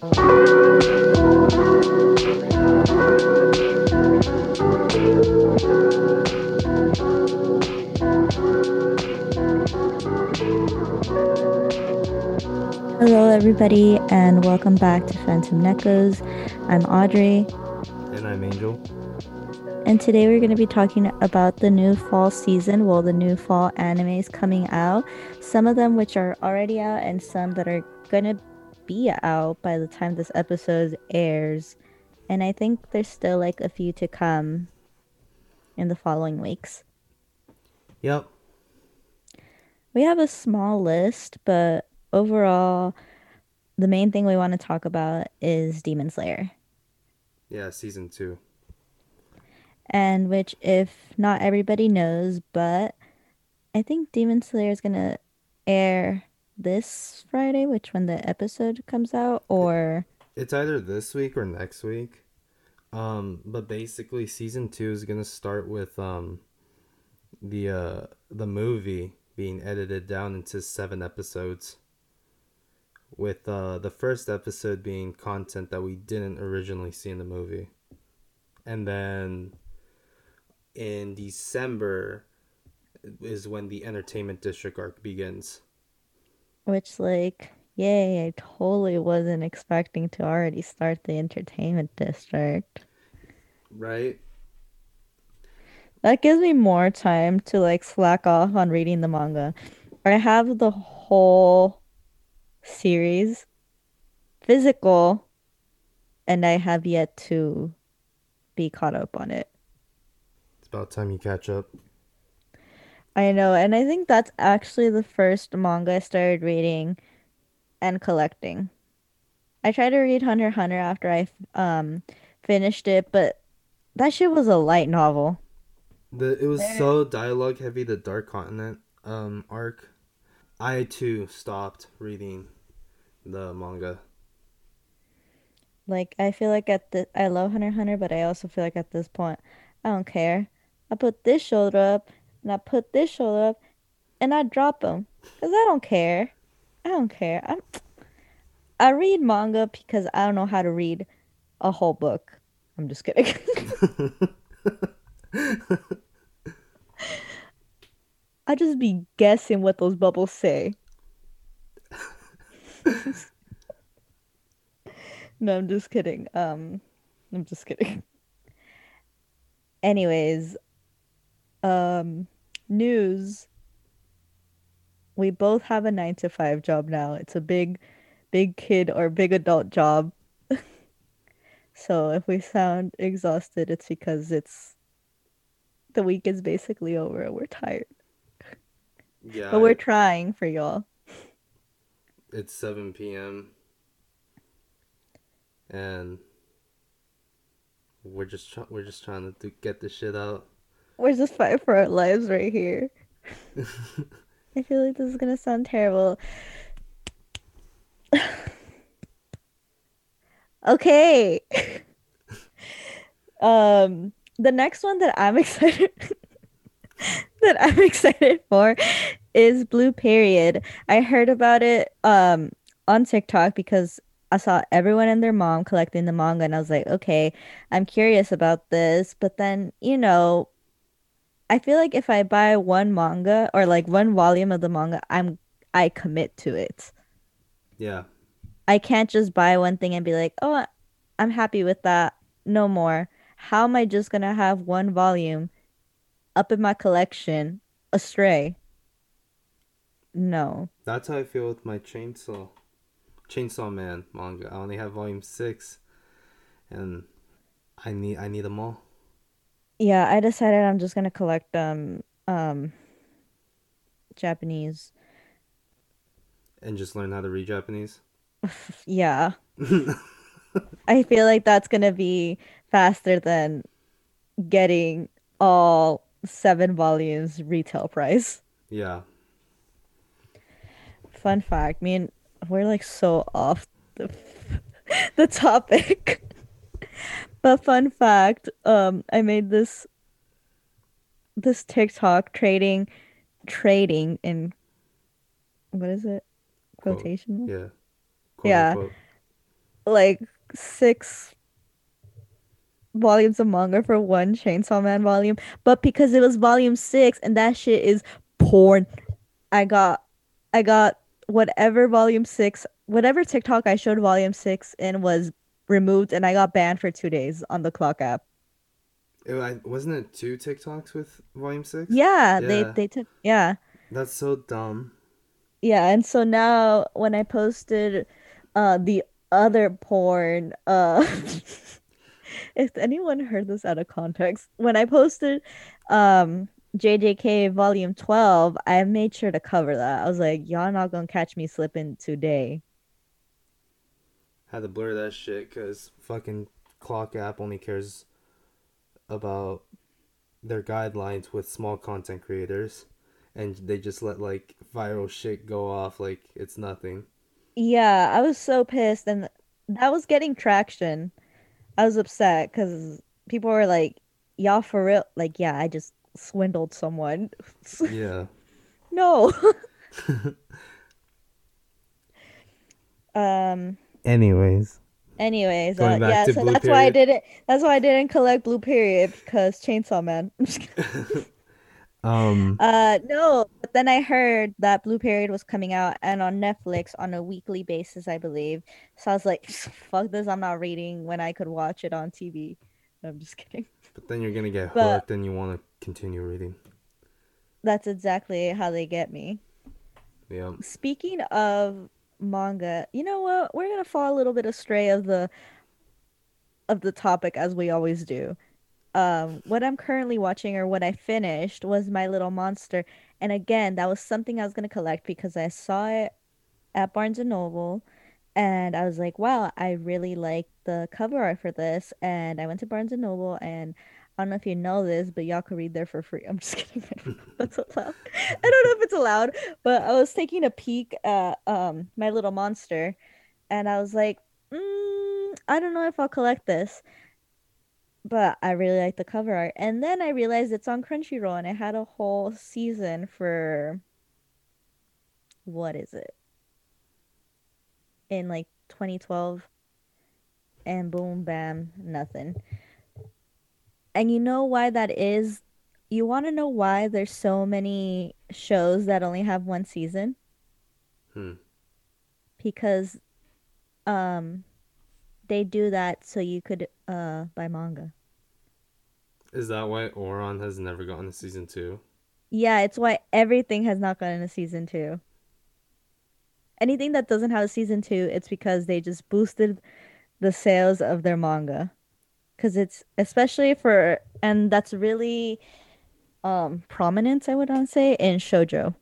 Hello, everybody, and welcome back to Phantom Neckos. I'm Audrey, And I'm Angel. and today we're going to be talking about the new fall season. Well, the new fall animes coming out. Some of them which are already out, and some that are going to be out by the time this episode airs. And I think there's still like a few to come in the following weeks. Yep. We have a small list, but overall, the main thing we want to talk about is Demon Slayer. Yeah, season two. and which if not everybody knows but i think demon slayer is gonna air this friday which when the episode comes out or It's either this week or next week. Um, but basically season two is gonna start with um the uh the movie being edited down into seven episodes. With uh the first episode being content that we didn't originally see in the movie. And then in December is when the entertainment district arc begins. Which like yay i totally wasn't expecting to already start the entertainment district Right? that gives me more time to like slack off on reading the manga i have the whole series physical and i have yet to be caught up on it It's about time you catch up. I know, and I think that's actually the first manga I started reading and collecting. I tried to read Hunter Hunter after I um finished it, but that shit was a light novel. The it was so dialogue heavy. The Dark Continent um arc. I too stopped reading the manga. Like I feel like at the I love Hunter Hunter, but I also feel like at this point I don't care. I put this shoulder up and I put this shoulder up and I drop them because I don't care. I don't care. I'm I read manga because I don't know how to read a whole book. I'm just kidding. I just be guessing what those bubbles say. no, I'm just kidding. Um, I'm just kidding. Anyways, um, news. We both have a nine to five job now. It's a big, big kid or big adult job. So if we sound exhausted, it's because it's the week is basically over we're tired. yeah, But we're trying for y'all. it's seven p.m. and we're just try- we're just trying to do- get this shit out. We're just fighting for our lives right here. I feel like this is gonna sound terrible. okay. um, the next one that I'm excited that I'm excited for is Blue Period. I heard about it um on TikTok because I saw everyone and their mom collecting the manga and I was like, okay, I'm curious about this, but then, you know, I feel like if I buy one manga or like one volume of the manga, I'm I commit to it. Yeah, I can't just buy one thing and be like, "Oh, I'm happy with that. No more." How am I just going to have one volume up in my collection astray? No. that's how I feel with my chainsaw, Chainsaw Man manga. I only have volume six, and I need I need them all. Yeah, I decided I'm just going to collect um um Japanese. and just learn how to read Japanese. Yeah. I feel like that's gonna be faster than getting all seven volumes retail price. yeah, Fun fact, me and we're like so off the the topic. But fun fact, um, I made this this TikTok trading trading in what is it? Quote. Quotation? yeah, Yeah. unquote. like six volumes of manga for one Chainsaw Man volume, but because it was volume six and that shit is porn, I got, I got whatever volume six, whatever TikTok I showed volume six in was removed, and I got banned for two days on the clock app. It, I, wasn't it two TikToks with Volume Six? Yeah, they they took yeah. That's so dumb. Yeah, and so now when I posted uh the other porn, uh if anyone heard this out of context, when I posted um JJK volume 12, I made sure to cover that. I was like, y'all not gonna catch me slipping today. Had to blur that shit because fucking Clock app only cares about their guidelines with small content creators and they just let like viral shit go off like it's nothing. Yeah, I was so pissed and that was getting traction. I was upset cuz people were like, "Y'all for real?" Like, yeah, I just swindled someone. Yeah. no. um anyways Anyways, uh, yeah, so that's period. why I didn't. That's why I didn't collect Blue Period because Chainsaw Man. um. Uh, no, but then I heard that Blue Period was coming out and on Netflix on a weekly basis, I believe. So I was like, "Fuck this! I'm not reading when I could watch it on TV." I'm just kidding. But then you're gonna get but, hooked, and you want to continue reading. That's exactly how they get me. Yeah. Speaking of manga. You know what? We're gonna fall a little bit astray of the of the topic as we always do. Um, what I'm currently watching or what I finished was My Little Monster, and again, that was something I was gonna collect because I saw it at Barnes and Noble, and I was like, wow, I really like the cover art for this, and I went to Barnes and Noble and I don't know if you know this, but y'all can read there for free. I'm just kidding. That's allowed. I don't know if it's allowed, but I was taking a peek at um my little monster, and I was like, mm, I don't know if I'll collect this, but I really like the cover art. And then I realized it's on Crunchyroll, and it had a whole season for what is it? In like 2012, and boom, bam, nothing. And you know why that is? You want to know why there's so many shows that only have one season? Hmm. Because um they do that so you could uh buy manga. Is that why Ouran has never gotten a season 2? Yeah, it's why everything has not gotten a season 2. Anything that doesn't have a season 2, it's because they just boosted the sales of their manga because it's especially for and that's really um prominent i would say in shojo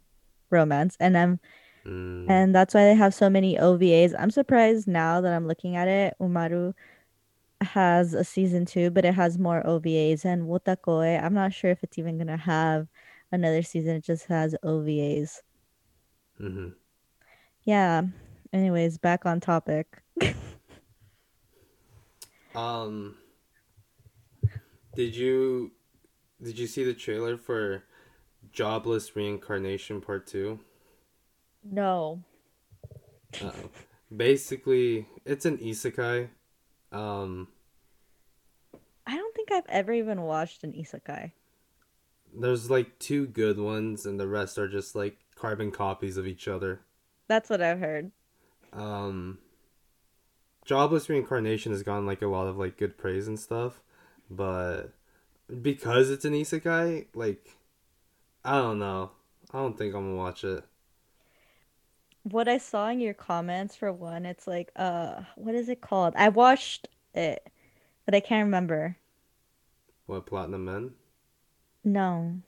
romance. And i'm mm. and that's why they have so many ovas i'm surprised now that i'm looking at it umaru has a season two but it has more ovas and wotakoi i'm not sure if it's even gonna have another season. It just has ovas mm-hmm. yeah. Anyways back on topic. Um did you did you see the trailer for Jobless Reincarnation Part 2? No. uh Basically, it's an isekai. Um I don't think I've ever even watched an isekai. There's like two good ones and the rest are just like carbon copies of each other. That's what I've heard. Um Jobless Reincarnation has gotten like a lot of like good praise and stuff but because it's an isekai, like I don't know. I don't think I'm gonna watch it. What I saw in your comments for one, it's like uh what is it called? I watched it, but I can't remember. What Platinum End? No.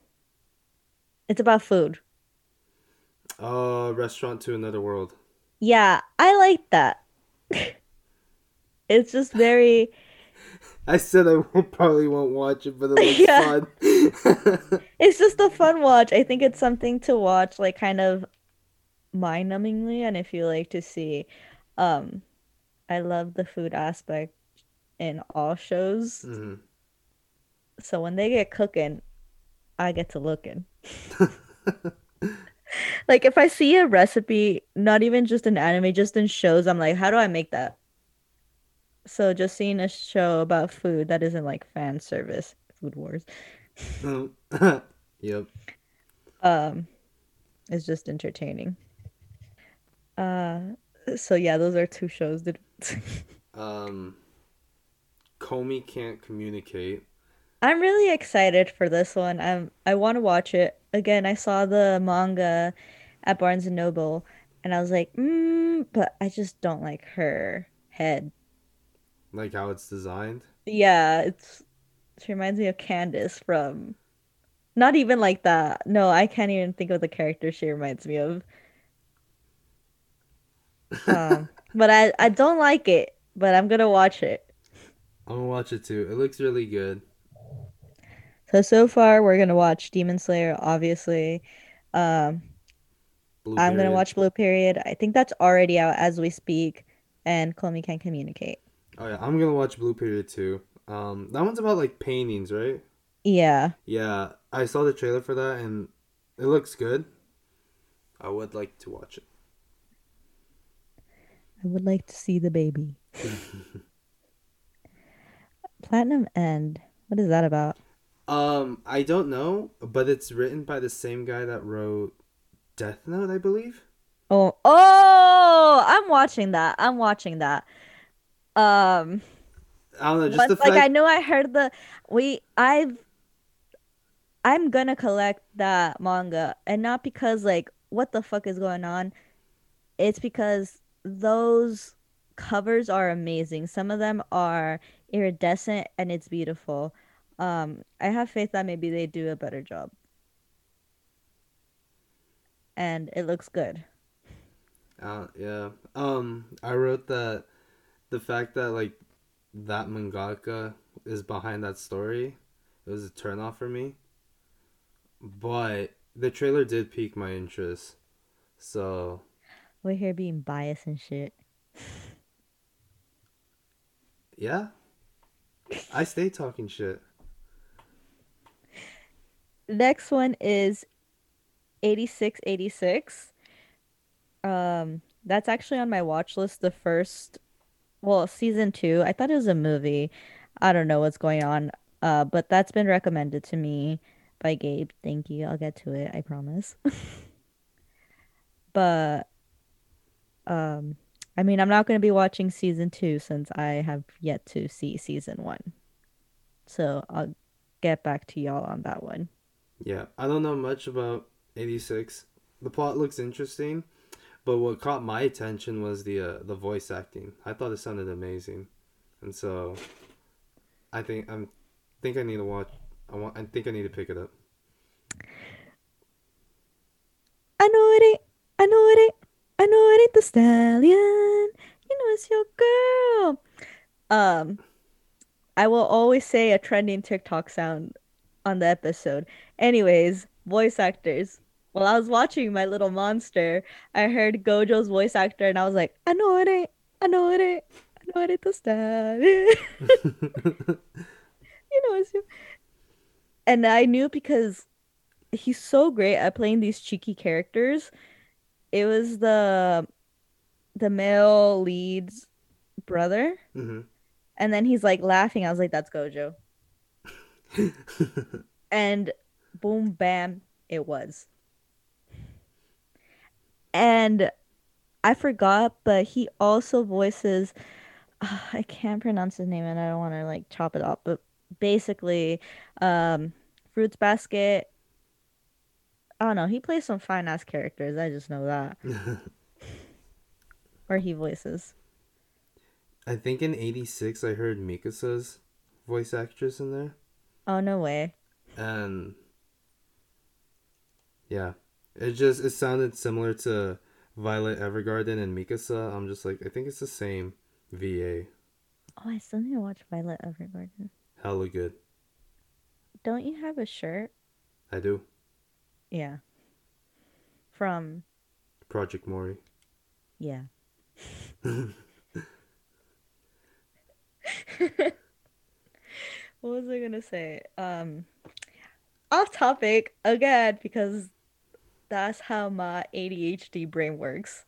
It's about food. Uh Restaurant to Another World. Yeah, I like that. it's just very I said I won't, probably won't watch it, but it looks yeah. fun. it's just a fun watch. I think it's something to watch, like kind of mind-numbingly, and if you like to see, um, I love the food aspect in all shows. Mm-hmm. So when they get cooking, I get to looking. like if I see a recipe, not even just in anime, just in shows, I'm like, how do I make that? So just seeing a show about food that isn't like fan service, Food Wars, yep. um, is just entertaining. Uh, so yeah, those are two shows that Um, Komi can't communicate. I'm really excited for this one. I'm I want to watch it. Again, I saw the manga at Barnes and Noble and I was like, mm, but I just don't like her head. Like how it's designed. Yeah, it's she reminds me of Candace from not even like that. No, I can't even think of the character she reminds me of. Um, but I I don't like it, but I'm gonna watch it. I'm gonna watch it too. It looks really good. So so far we're gonna watch Demon Slayer, obviously. Um, Blue I'm gonna watch Blue Period. I think that's already out as we speak, and Komi Can Communicate. Oh yeah, I'm gonna watch Blue Period too. Um, that one's about like paintings, right? Yeah, Yeah, I saw the trailer for that and it looks good. I would like to watch it. I would like to see the baby. Platinum End. What is that about? um, I don't know, but it's written by the same guy that wrote Death Note, I believe. Oh, oh, I'm watching that. I'm watching that. Um, I don't know, just the like I know I heard the we I've I'm gonna collect that manga, and not because like what the fuck is going on. It's because those covers are amazing. Some of them are iridescent and it's beautiful. Um, I have faith that maybe they do a better job and it looks good. Uh, yeah. Um, I wrote that the fact that like that mangaka is behind that story it was a turnoff for me. But the trailer did pique my interest. So We're here being biased and shit. yeah, I stay talking shit. Next one is 8686. Um, that's actually on my watch list. The first, well, season two. I thought it was a movie. I don't know what's going on. Uh, but that's been recommended to me by Gabe. Thank you. I'll get to it, I promise. But um, I mean, I'm not going to be watching season two since I have yet to see season one. So I'll get back to y'all on that one. Yeah, I don't know much about 86. The plot looks interesting, but what caught my attention was the uh, the voice acting. I thought it sounded amazing. And so I think I'm think I need to watch I want I think I need to pick it up. I know it ain't, I know it ain't, I know it ain't the stallion. You know it's your girl. Um, I will always say a trending TikTok sound on the episode. Anyways, voice actors. While I was watching My Little Monster, I heard Gojo's voice actor and I was like, I know it ain't, I know it ain't, I know it ain't the. You know it's. And I knew because he's so great at playing these cheeky characters. It was the the male lead's brother. hmm And then he's like laughing. I was like, that's Gojo. And boom, bam, it was. And I forgot, but he also voices, I can't pronounce his name and I don't want to like chop it up, but basically, um, Fruits Basket. I don't know. He plays some fine ass characters. I just know that. Or he voices. I think in 86 I heard Mikasa's voice actress in there Oh, no way. and yeah, it just it sounded similar to Violet Evergarden and Mikasa. I'm just like I think it's the same VA. Oh, I still need to watch Violet Evergarden. Hella good. Don't you have a shirt? I do. Yeah. From, Project Mori. yeah. What was I gonna say? Um, off topic again because that's how my ADHD brain works.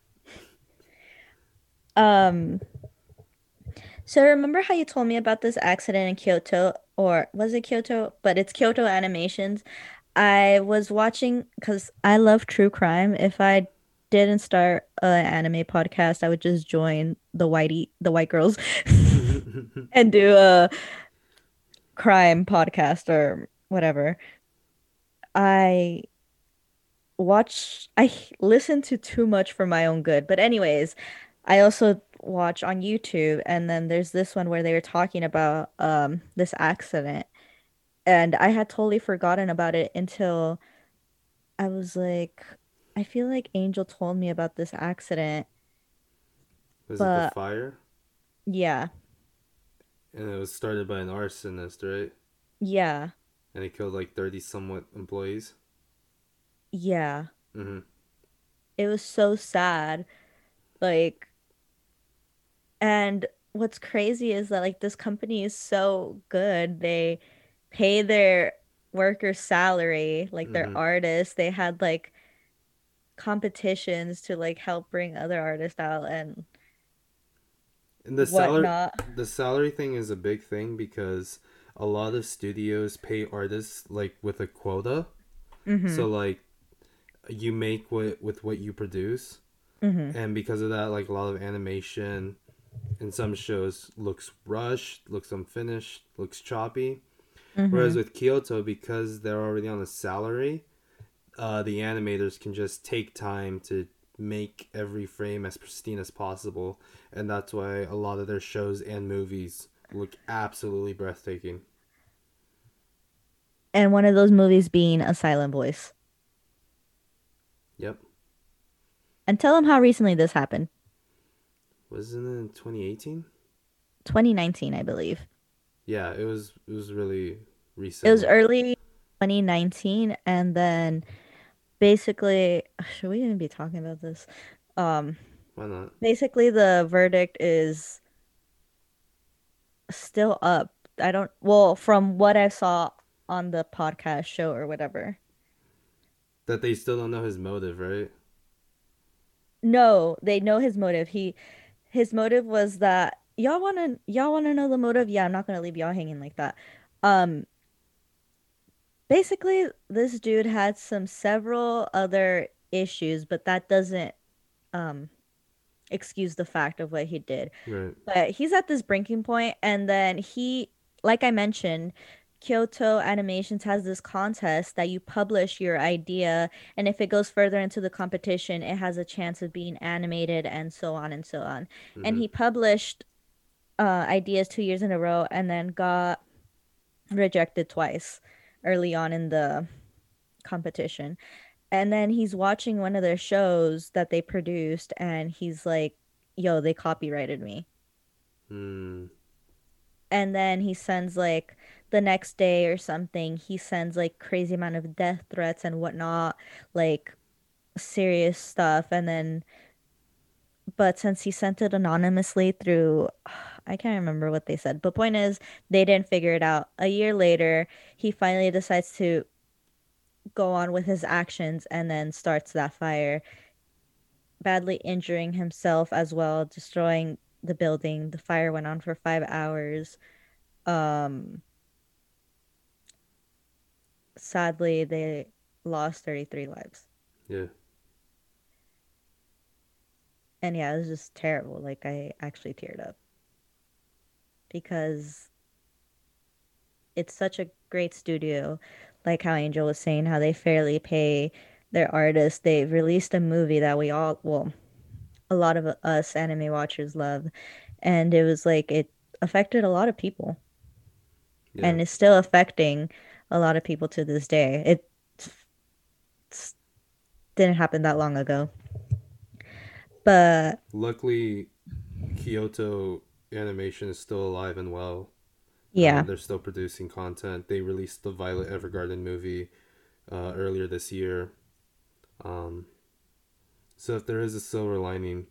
Um, So remember how you told me about this accident in Kyoto, or was it Kyoto? But it's Kyoto Animations. I was watching because I love true crime. If I didn't start an anime podcast, I would just join the whitey the white girls and do a crime podcast or whatever. I watch I listen to too much for my own good. But anyways, I also watch on YouTube and then there's this one where they were talking about um this accident and I had totally forgotten about it until I was like I feel like Angel told me about this accident, Was it the but fire? yeah. And it was started by an arsonist, right? Yeah. And it killed like 30 somewhat employees. Yeah. hmm It was so sad. Like and what's crazy is that like this company is so good. They pay their workers salary, like their hmm artists. They had like competitions to like help bring other artists out and And the salary, whatnot. the salary thing is a big thing because a lot of studios pay artists like with a quota. Mm-hmm. So like you make what with what you produce, Mm-hmm. and because of that, like a lot of animation in some shows looks rushed, looks unfinished, looks choppy. Mm-hmm. Whereas with Kyoto, because they're already on a salary, uh, the animators can just take time to make every frame as pristine as possible, and that's why a lot of their shows and movies look absolutely breathtaking. And one of those movies being A Silent Voice. Yep. And tell them how recently this happened. Wasn't it in 2018? 2019, I believe. Yeah, it was. It was really recent. It was early 2019, and then basically, should we even be talking about this? Um, Why not? basically the verdict is still up. I don't, well, from what I saw on the podcast show or whatever. That they still don't know his motive, right? No, they know his motive. He his motive was that y'all want to y'all want to know the motive? Yeah, I'm not going to leave y'all hanging like that. Um basically this dude had some several other issues, but that doesn't um excuse the fact of what he did. Right. But he's at this breaking point, and then he, like I mentioned, Kyoto Animations has this contest that you publish your idea, and if it goes further into the competition, it has a chance of being animated, and so on and so on. And Mm-hmm. he published uh, ideas two years in a row, and then got rejected twice early on in the competition. And then he's watching one of their shows that they produced, and he's like, "Yo, they copyrighted me." Mm. and then he sends like the next day or something he sends like crazy amount of death threats and whatnot like serious stuff and then but since he sent it anonymously through i can't remember what they said but point is they didn't figure it out. A year later he finally decides to go on with his actions and then starts that fire badly injuring himself as well destroying the building. The fire went on for five hours. Um sadly they lost 33 lives. Yeah. and yeah it was just terrible. Like i actually teared up. Because it's such a great studio. Like how angel was saying how they fairly pay their artists. They've released a movie that we all well a lot of us anime watchers love. And it was like it affected a lot of people. Yeah. and is still affecting a lot of people to this day it didn't happen that long ago but Luckily, Kyoto Animation is still alive and well. yeah Um, they're still producing content. They released the Violet Evergarden movie uh, earlier this year. Um, so if there is a silver lining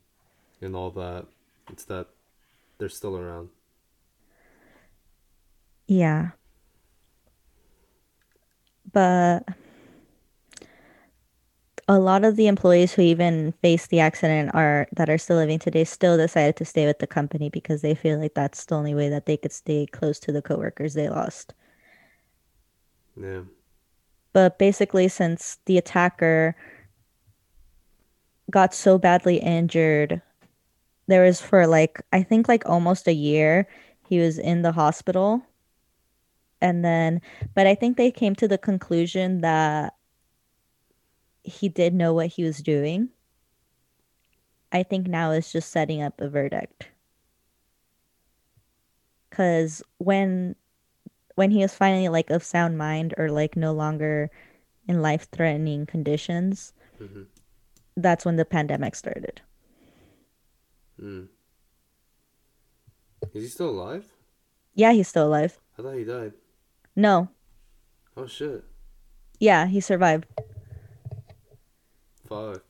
in all that, it's that they're still around. Yeah. But a lot of the employees who even faced the accident are that are still living today still decided to stay with the company because they feel like that's the only way that they could stay close to the coworkers they lost. Yeah. But basically, since the attacker got so badly injured, there was for like, I think like almost a year, he was in the hospital. And then, but I think they came to the conclusion that he did know what he was doing. I think now is just setting up a verdict. Cause when when he was finally like of sound mind or like no longer in life threatening conditions, hmm that's when the pandemic started. Mm. Is he still alive? Yeah, he's still alive. I thought he died. No. Oh shit. Yeah, he survived. Fuck.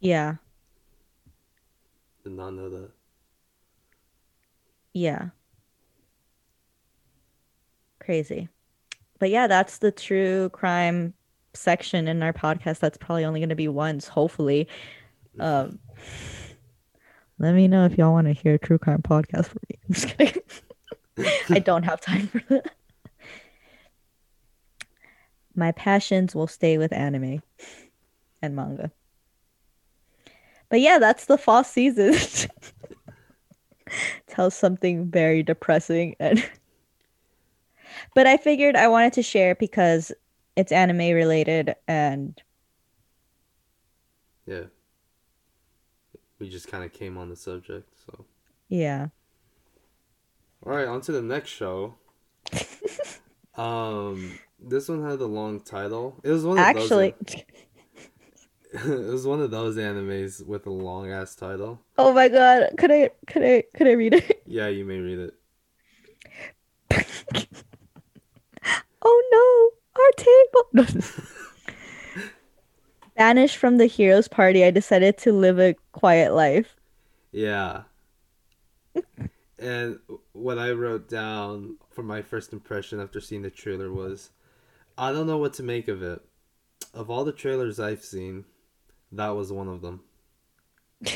Yeah. Did not know that. Yeah. Crazy. But yeah, that's the true crime section in our podcast. That's probably only going to be once, hopefully. Um, let me know if y'all want to hear a true crime podcast from me. I'm just kidding. I don't have time for that. My passions will stay with anime and manga. But yeah, that's the fall season. Tell something very depressing and but I figured I wanted to share because it's anime related and Yeah. We just kind of came on the subject, so. yeah. All right, on to the next show. um, this one had a long title. It was one of Actually, those. it was one of those animes with a long ass title. oh my god, could I could I could I read it? Yeah, you may read it. oh no, our table. Banished from the heroes party, I decided to live a quiet life. Yeah. and what I wrote down for my first impression after seeing the trailer was I don't know what to make of it. Of all the trailers I've seen, that was one of them.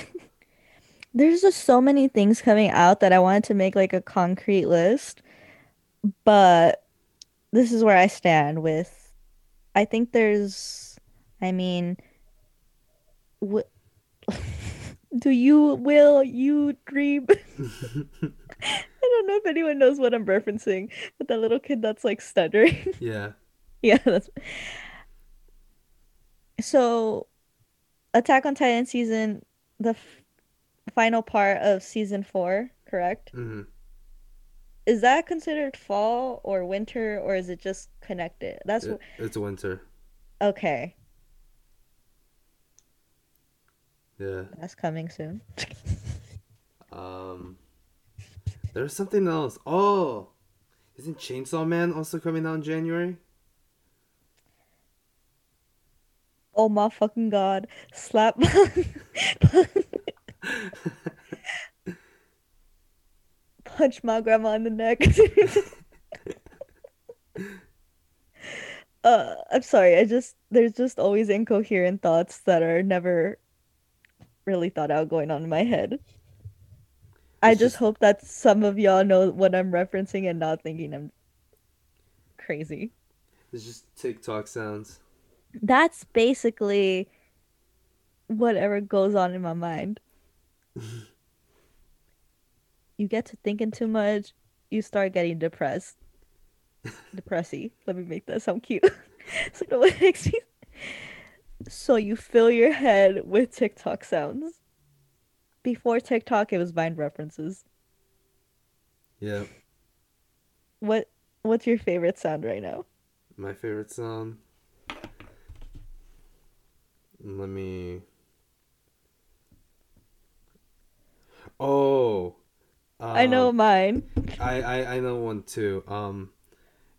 There's just so many things coming out that I wanted to make like a concrete list, but this is where I stand with I think there's I mean do you will you dream I don't know if anyone knows what I'm referencing, but that little kid that's like stuttering. yeah. yeah, that's so Attack on Titan season the f- final part of season 4, correct? hmm Is that considered fall or winter or is it just connected? That's It, it's winter. okay. Yeah. That's coming soon. Um, there's something else. Oh, isn't Chainsaw Man also coming out in January? Oh my fucking god. Slap punch my grandma in the neck. uh I'm sorry, I just there's just always incoherent thoughts that are never really thought out going on in my head. I just just- hope that some of y'all know what I'm referencing and not thinking I'm crazy. It's just TikTok sounds. That's basically whatever goes on in my mind. you get to thinking too much, you start getting depressed. Depressy. Let me make that sound cute. so no one makes me So you fill your head with TikTok sounds. Before TikTok it was Vine references. Yeah. What what's your favorite sound right now? My favorite sound. Let me. Oh. I know um, mine. I, I I know one too. Um,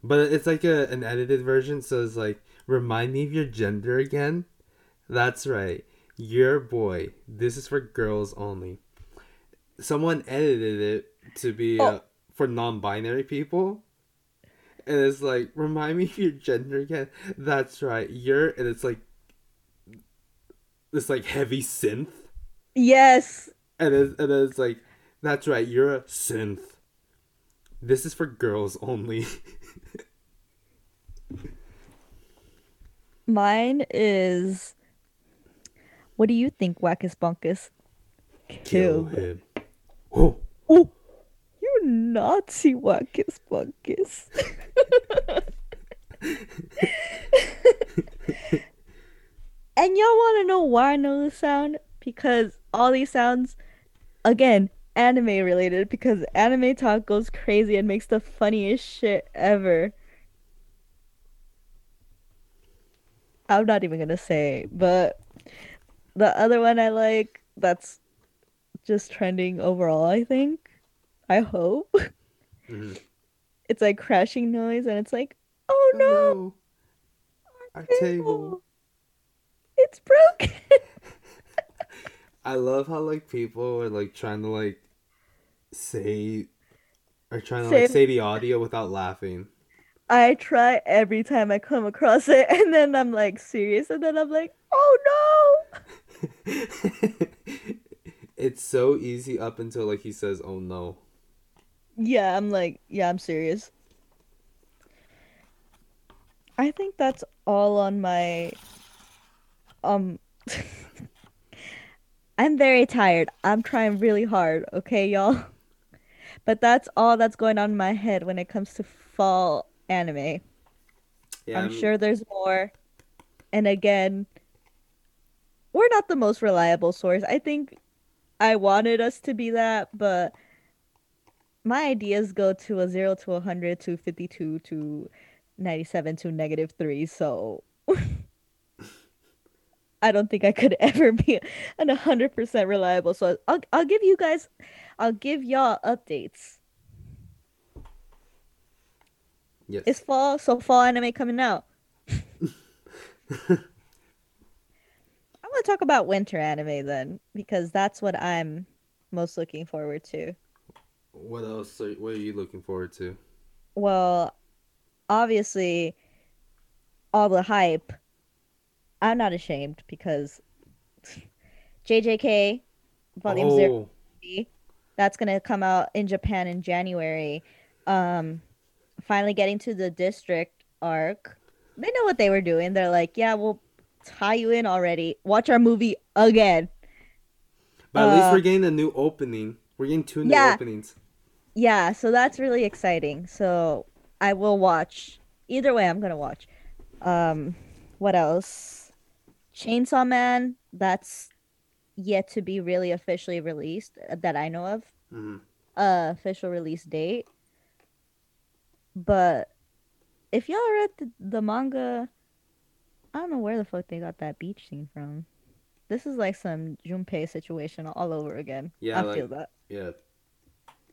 but it's like a an edited version, so it's like remind me of your gender again. That's right, your boy. This is for girls only. Someone edited it to be uh, Oh. for non-binary people, and it's like remind me of your gender again. That's right, you're, and it's like this like heavy synth, Yes. and it, and it's like, that's right, you're a synth. This is for girls only. Mine is. What do you think, Wackus Bunkus? Kill him. Oh, Oh, you Nazi Wackus Bunkus. and y'all want to know why I know this sound? Because all these sounds, again, anime related. Because anime talk goes crazy and makes the funniest shit ever. I'm not even gonna say, but the other one I like that's just trending overall, I think. I hope. Mhm. It's like crashing noise and it's like, oh no, no. Our table. table. It's broken. I love how like people are like trying to like say are trying to Say- like say the audio without laughing. I try every time I come across it and then I'm like serious and then I'm like, oh no. it's so easy up until like he says, "Oh no." Yeah, I'm like, yeah, I'm serious. I think that's all on my um I'm very tired. I'm trying really hard, okay, y'all? But that's all that's going on in my head when it comes to fall anime. Yeah, I'm sure there's more. And again, we're not the most reliable source. I think I wanted us to be that, but my ideas go to a 0 to 100 to 52 to 97 to negative 3, so I don't think I could ever be an 100% reliable source. I'll, I'll give you guys, I'll give y'all updates. Yes. It's fall, so fall anime coming out. I want to talk about winter anime then, because that's what I'm most looking forward to. What else? Are, what are you looking forward to? Well, obviously, all the hype. I'm not ashamed because JJK Volume Zero, oh, that's gonna come out in Japan in January. Um, finally getting to the district arc. They know what they were doing. They're like, yeah, we'll tie you in already. Watch our movie again. but at least uh, we're getting a new opening. We're getting two new Yeah. openings. Yeah, so that's really exciting. So I will watch. Either way, I'm gonna watch. Um, what else? Chainsaw Man. That's yet to be really officially released uh, that I know of. hmm Uh, official release date. But if y'all read the, the manga, I don't know where the fuck they got that beach scene from. This is like some Junpei situation all over again. Yeah, I like- feel that. Yeah.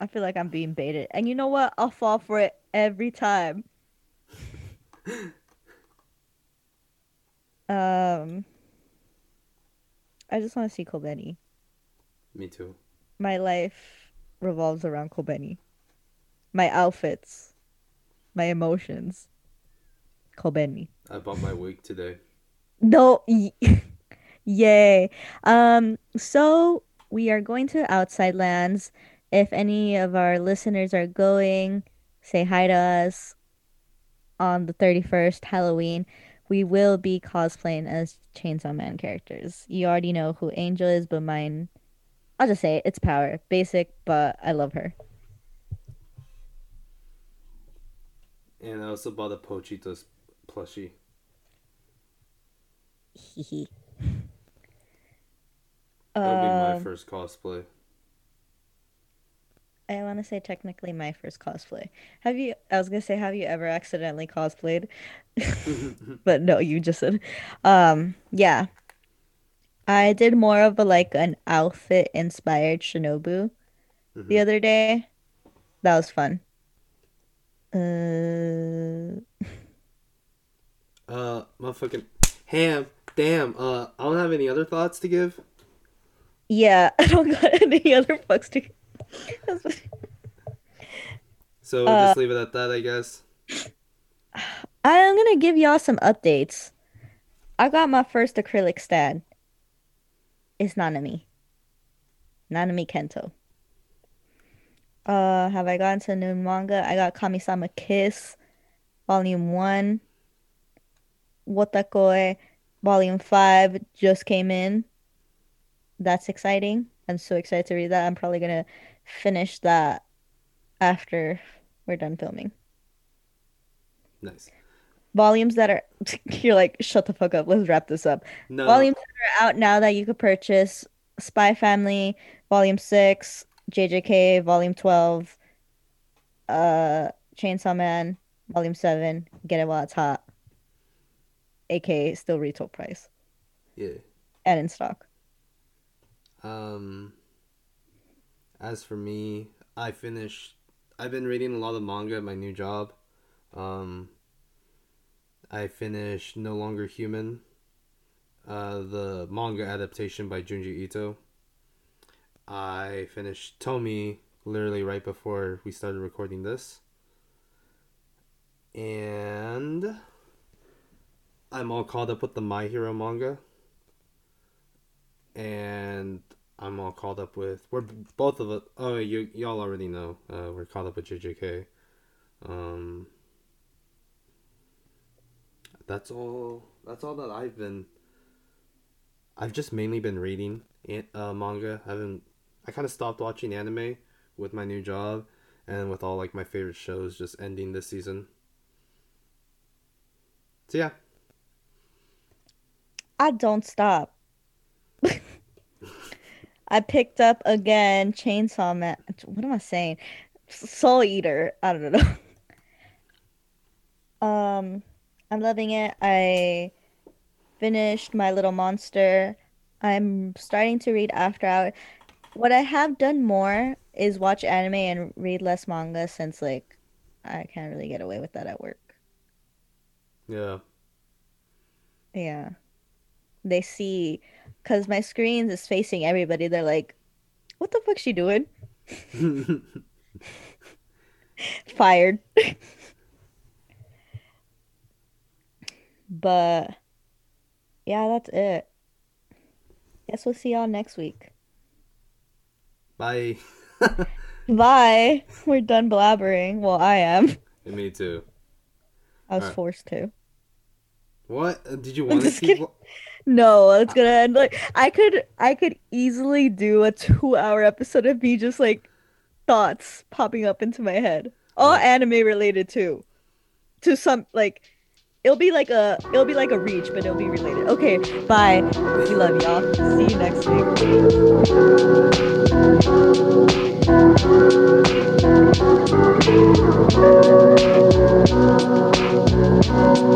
I feel like I'm being baited. And you know what? I'll fall for it every time. um I just want to see Kobeni. Me too. My life revolves around Kobeni. My outfits, my emotions. Kobeni. I bought my wig today. No, yay. Um, so we are going to Outside Lands. If any of our listeners are going, say hi to us on the 31st, Halloween. We will be cosplaying as Chainsaw Man characters. You already know who Angel is, but mine, I'll just say it, it's Power. Basic, but I love her. And I also bought a Pochitos plushie. Hehe. That would be my Um, first cosplay. I want to say technically my first cosplay. Have you? I was gonna say, have you ever accidentally cosplayed? but no, you just said. Um, yeah. I did more of a like an outfit inspired Shinobu the Mhm. other day. That was fun. Uh, Uh, motherfucking ham. Damn. Uh, I don't have any other thoughts to give. yeah, I don't got any other fucks to. So Uh, just leave it at that, I guess. I'm gonna give y'all some updates. I got my first acrylic stand. It's Nanami. Nanami Kento. Uh, have I gotten to new manga? I got Kamisama Kiss, Volume 1. Wotakoi, Volume 5 just came in. That's exciting. I'm so excited to read that. I'm probably gonna finish that after we're done filming. Nice. Volumes that are you're like, shut the fuck up. Let's wrap this up. No. Volumes that are out now that you could purchase Spy Family, Volume 6, JJK, Volume 12, uh, Chainsaw Man, Volume 7, Get It While It's Hot, aka still retail price Yeah. and in stock. Um. As for me, I finished. I've been reading a lot of manga at my new job. Um. I finished No Longer Human. Uh, the manga adaptation by Junji Ito. I finished Tomie literally right before we started recording this. And I'm all caught up with the My Hero manga. And I'm all caught up with we're both of it. Oh, you y'all already know. Uh, we're caught up with JJK. Um, that's all. That's all that I've been. I've just mainly been reading uh, manga. I haven't. I kind of stopped watching anime with my new job, and with all like my favorite shows just ending this season. So yeah, I don't stop. I picked up again Chainsaw Man. What am I saying? Soul Eater. I don't know. um, I'm loving it. I finished My Little Monster. I'm starting to read After Hour. What I have done more is watch anime and read less manga since like I can't really get away with that at work. yeah. Yeah. They see because my screen is facing everybody. They're like, what the fuck's she doing? Fired. but yeah, that's it. Guess we'll see y'all next week. Bye. Bye. We're done blabbering. Well, I am. Me too. I was Alright. forced to. What uh, did you want to see? No, it's gonna end like I could I could easily do a two hour episode of me just like thoughts popping up into my head, all anime related too, to some like it'll be like a it'll be like a reach, but it'll be related. Okay, bye. We love y'all. See you next week. Thank